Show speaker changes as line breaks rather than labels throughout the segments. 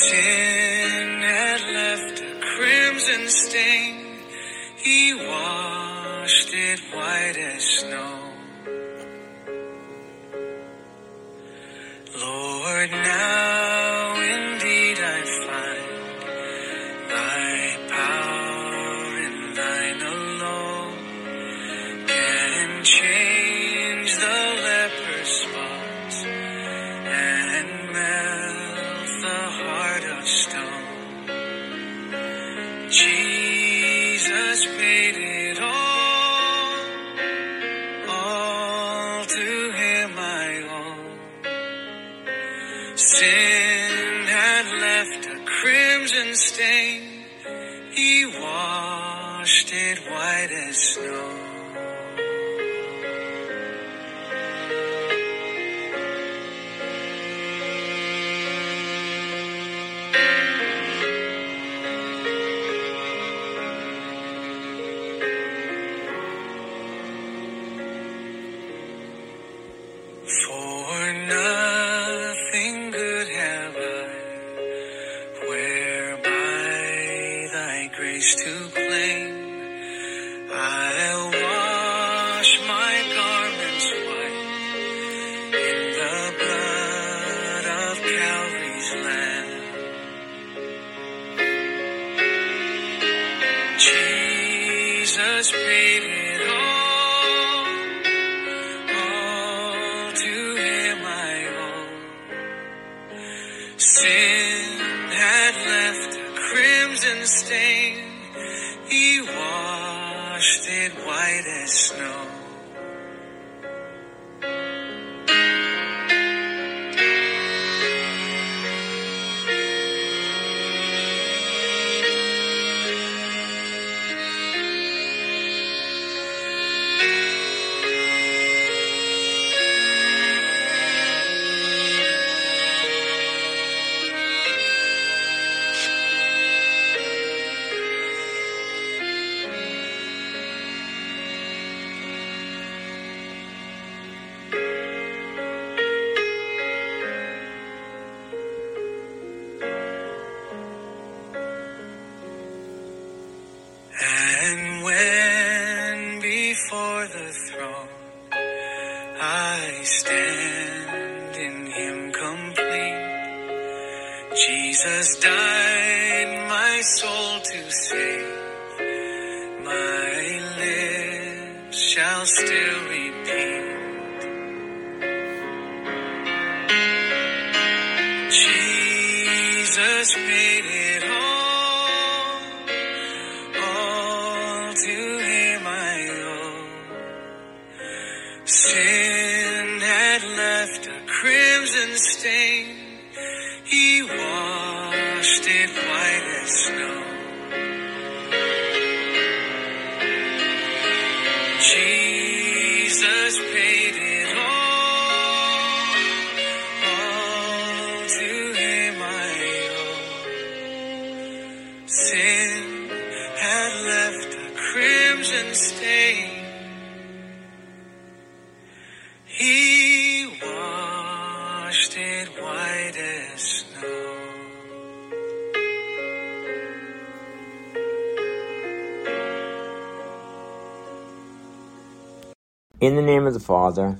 Sin had left a crimson stain. He washed it white as crimson stain. He washed it white as snow. Jesus paid crimson In
the name of the Father,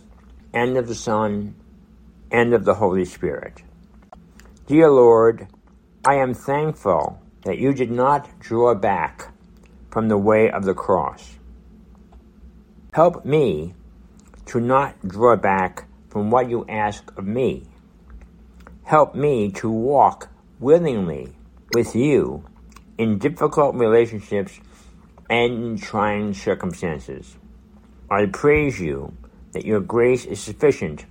and of the Son, and of the Holy Spirit. Dear Lord, I am thankful that you did not draw back from the way of the cross. Help me to not draw back from what you ask of me. Help me to walk willingly with you in difficult relationships and in trying circumstances. I praise you that your grace is sufficient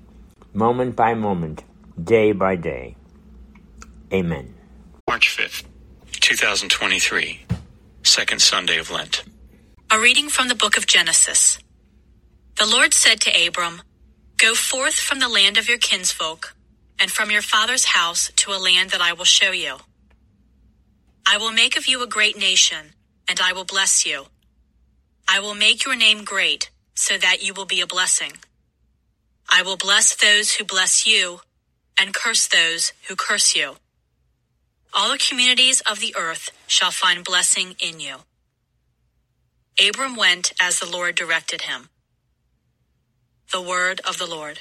moment by moment, day by day. Amen.
March 5th, 2023, second Sunday of Lent.
A reading from the book of Genesis. The Lord said to Abram, Go forth from the land of your kinsfolk and from your father's house to a land that I will show you. I will make of you a great nation, and I will bless you. I will make your name great, so that you will be a blessing. I will bless those who bless you, and curse those who curse you. All the communities of the earth shall find blessing in you. Abram went as the Lord directed him. The word of the Lord.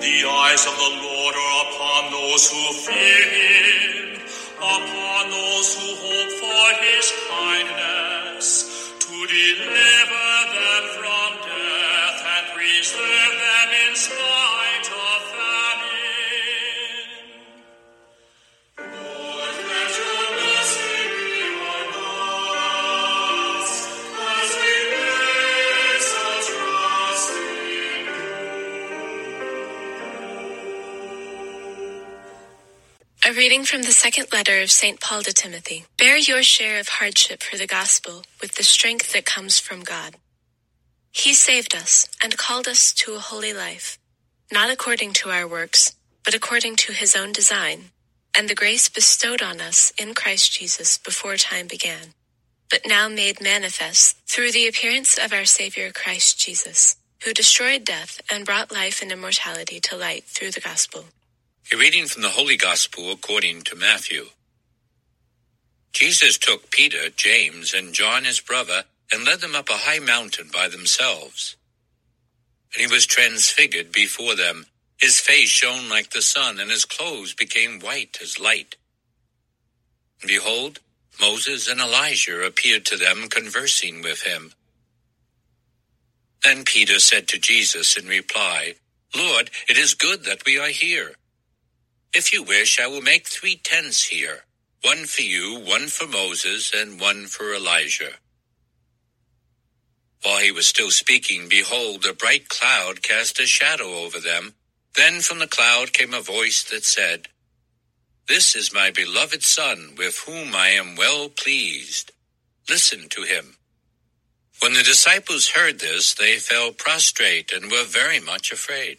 The eyes of the Lord are upon those who fear him, upon those who hope for his kindness, to deliver
second letter of St. Paul to Timothy. Bear your share of hardship for the gospel with the strength that comes from God. He saved us and called us to a holy life, not according to our works, but according to his own design, and the grace bestowed on us in Christ Jesus before time began, but now made manifest through the appearance of our Savior Christ Jesus, who destroyed death and brought life and immortality to light through the gospel.
A reading from the Holy Gospel according to Matthew. Jesus took Peter, James, and John his brother, and led them up a high mountain by themselves. And he was transfigured before them. His face shone like the sun, and his clothes became white as light. And behold, Moses and Elijah appeared to them, conversing with him. Then Peter said to Jesus in reply, Lord, it is good that we are here. If you wish, I will make three tents here one for you, one for Moses, and one for Elijah. While he was still speaking, behold, a bright cloud cast a shadow over them. Then from the cloud came a voice that said, This is my beloved Son, with whom I am well pleased. Listen to him. When the disciples heard this, they fell prostrate and were very much afraid.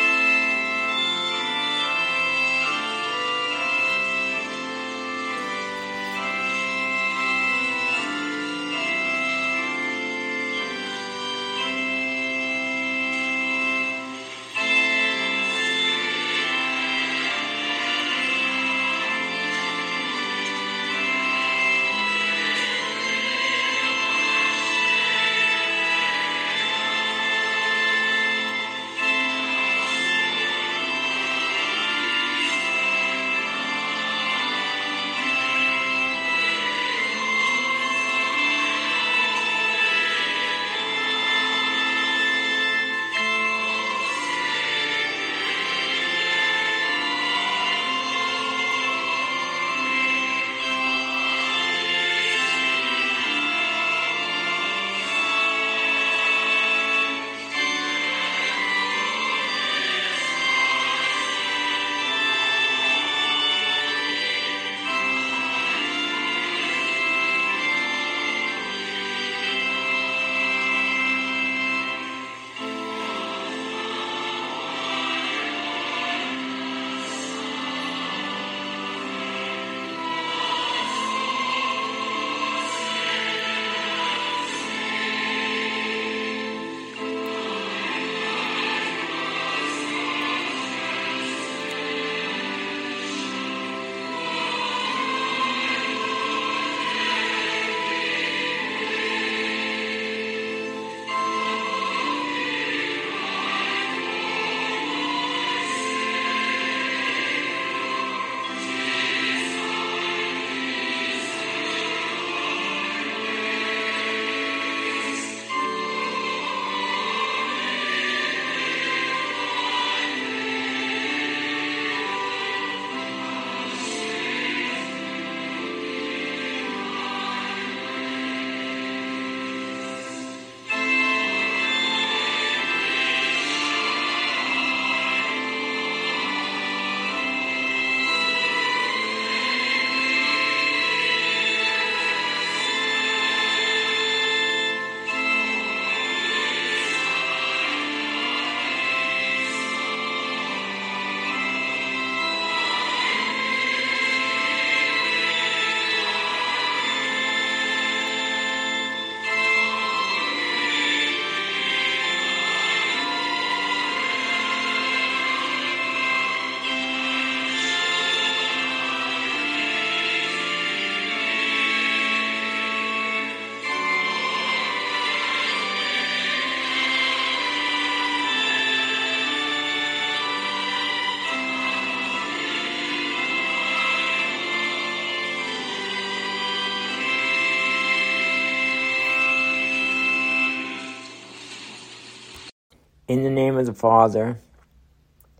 In the name of the Father,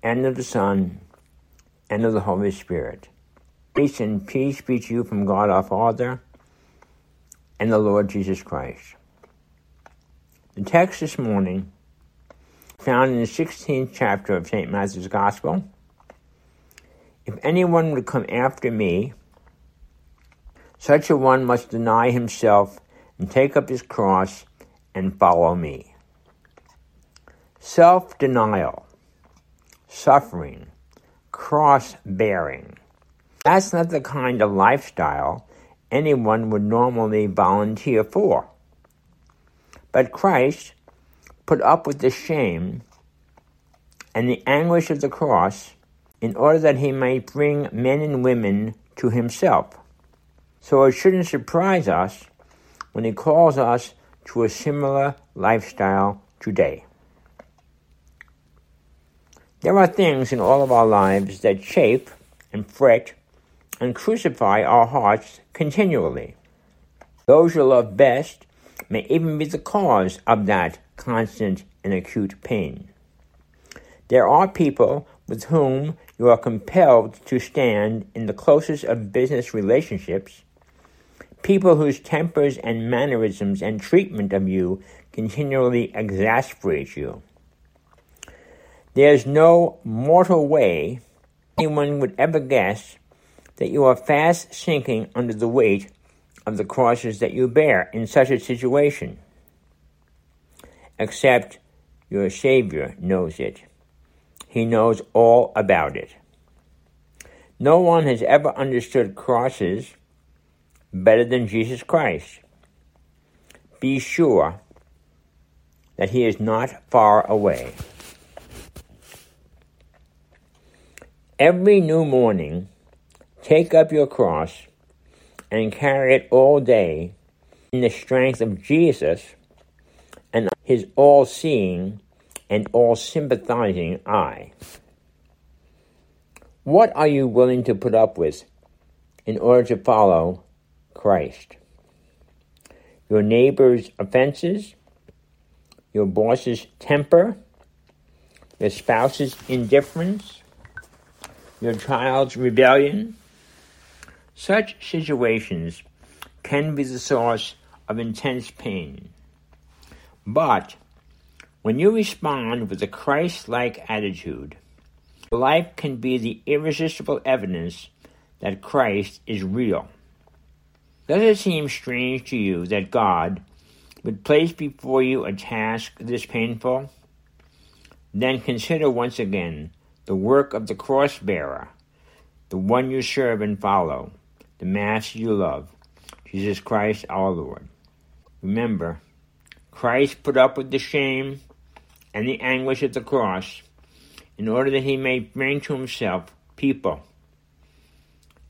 and of the Son, and of the Holy Spirit. Grace and peace be to you from God our Father and the Lord Jesus Christ. The text this morning, found in the 16th chapter of St. Matthew's Gospel. If anyone would come after me, such a one must deny himself and take up his cross and follow me. Self denial, suffering, cross bearing. That's not the kind of lifestyle anyone would normally volunteer for. But Christ put up with the shame and the anguish of the cross in order that he might bring men and women to himself. So it shouldn't surprise us when he calls us to a similar lifestyle today. There are things in all of our lives that chafe and fret and crucify our hearts continually. Those you love best may even be the cause of that constant and acute pain. There are people with whom you are compelled to stand in the closest of business relationships, people whose tempers and mannerisms and treatment of you continually exasperate you. There's no mortal way anyone would ever guess that you are fast sinking under the weight of the crosses that you bear in such a situation. Except your Savior knows it. He knows all about it. No one has ever understood crosses better than Jesus Christ. Be sure that He is not far away. Every new morning, take up your cross and carry it all day in the strength of Jesus and his all seeing and all sympathizing eye. What are you willing to put up with in order to follow Christ? Your neighbor's offenses, your boss's temper, your spouse's indifference, your child's rebellion. Hmm. Such situations can be the source of intense pain. But when you respond with a Christ like attitude, life can be the irresistible evidence that Christ is real. Does it seem strange to you that God would place before you a task this painful? Then consider once again the work of the cross bearer, the one you serve and follow, the Master you love, Jesus Christ our Lord. Remember, Christ put up with the shame and the anguish of the cross in order that he may bring to himself people.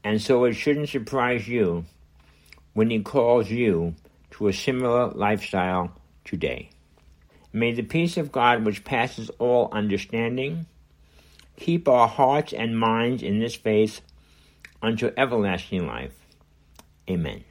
And so it shouldn't surprise you when he calls you to a similar lifestyle today. May the peace of God, which passes all understanding, keep our hearts and minds in this faith unto everlasting life. Amen.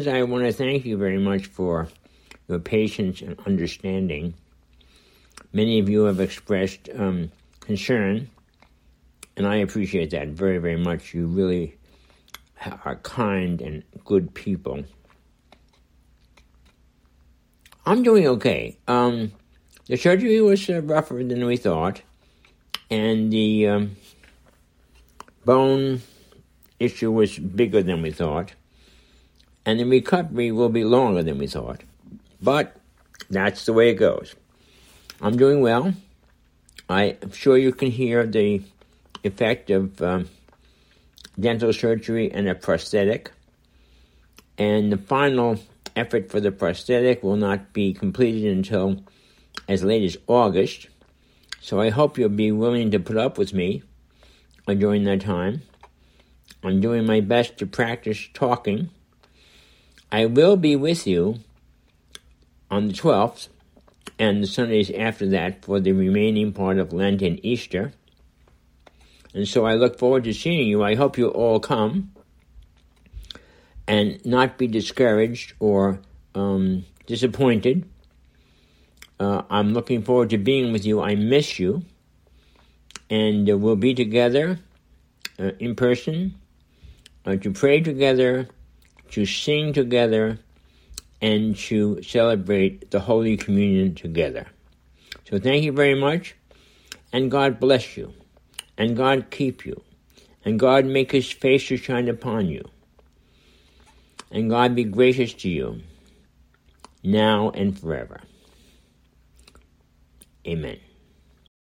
Friends, I want to thank you very much for your patience and understanding. Many of you have expressed um, concern, and I appreciate that very, very much. You really are kind and good people. I'm doing okay. Um, the surgery was uh, rougher than we thought, and the um, bone issue was bigger than we thought, and the recovery will be longer than we thought. But that's the way it goes. I'm doing well. I'm sure you can hear the effect of um, dental surgery and a prosthetic. And the final effort for the prosthetic will not be completed until as late as August. So I hope you'll be willing to put up with me during that time. I'm doing my best to practice talking. I will be with you on the 12th and the Sundays after that for the remaining part of Lent and Easter. And so I look forward to seeing you. I hope you all come and not be discouraged or um, disappointed. Uh, I'm looking forward to being with you. I miss you. And uh, we'll be together uh, in person uh, to pray together, to sing together, and to celebrate the Holy Communion together. So thank you very much, and God bless you, and God keep you, and God make his face to shine upon you, and God be gracious to you, now and forever. Amen.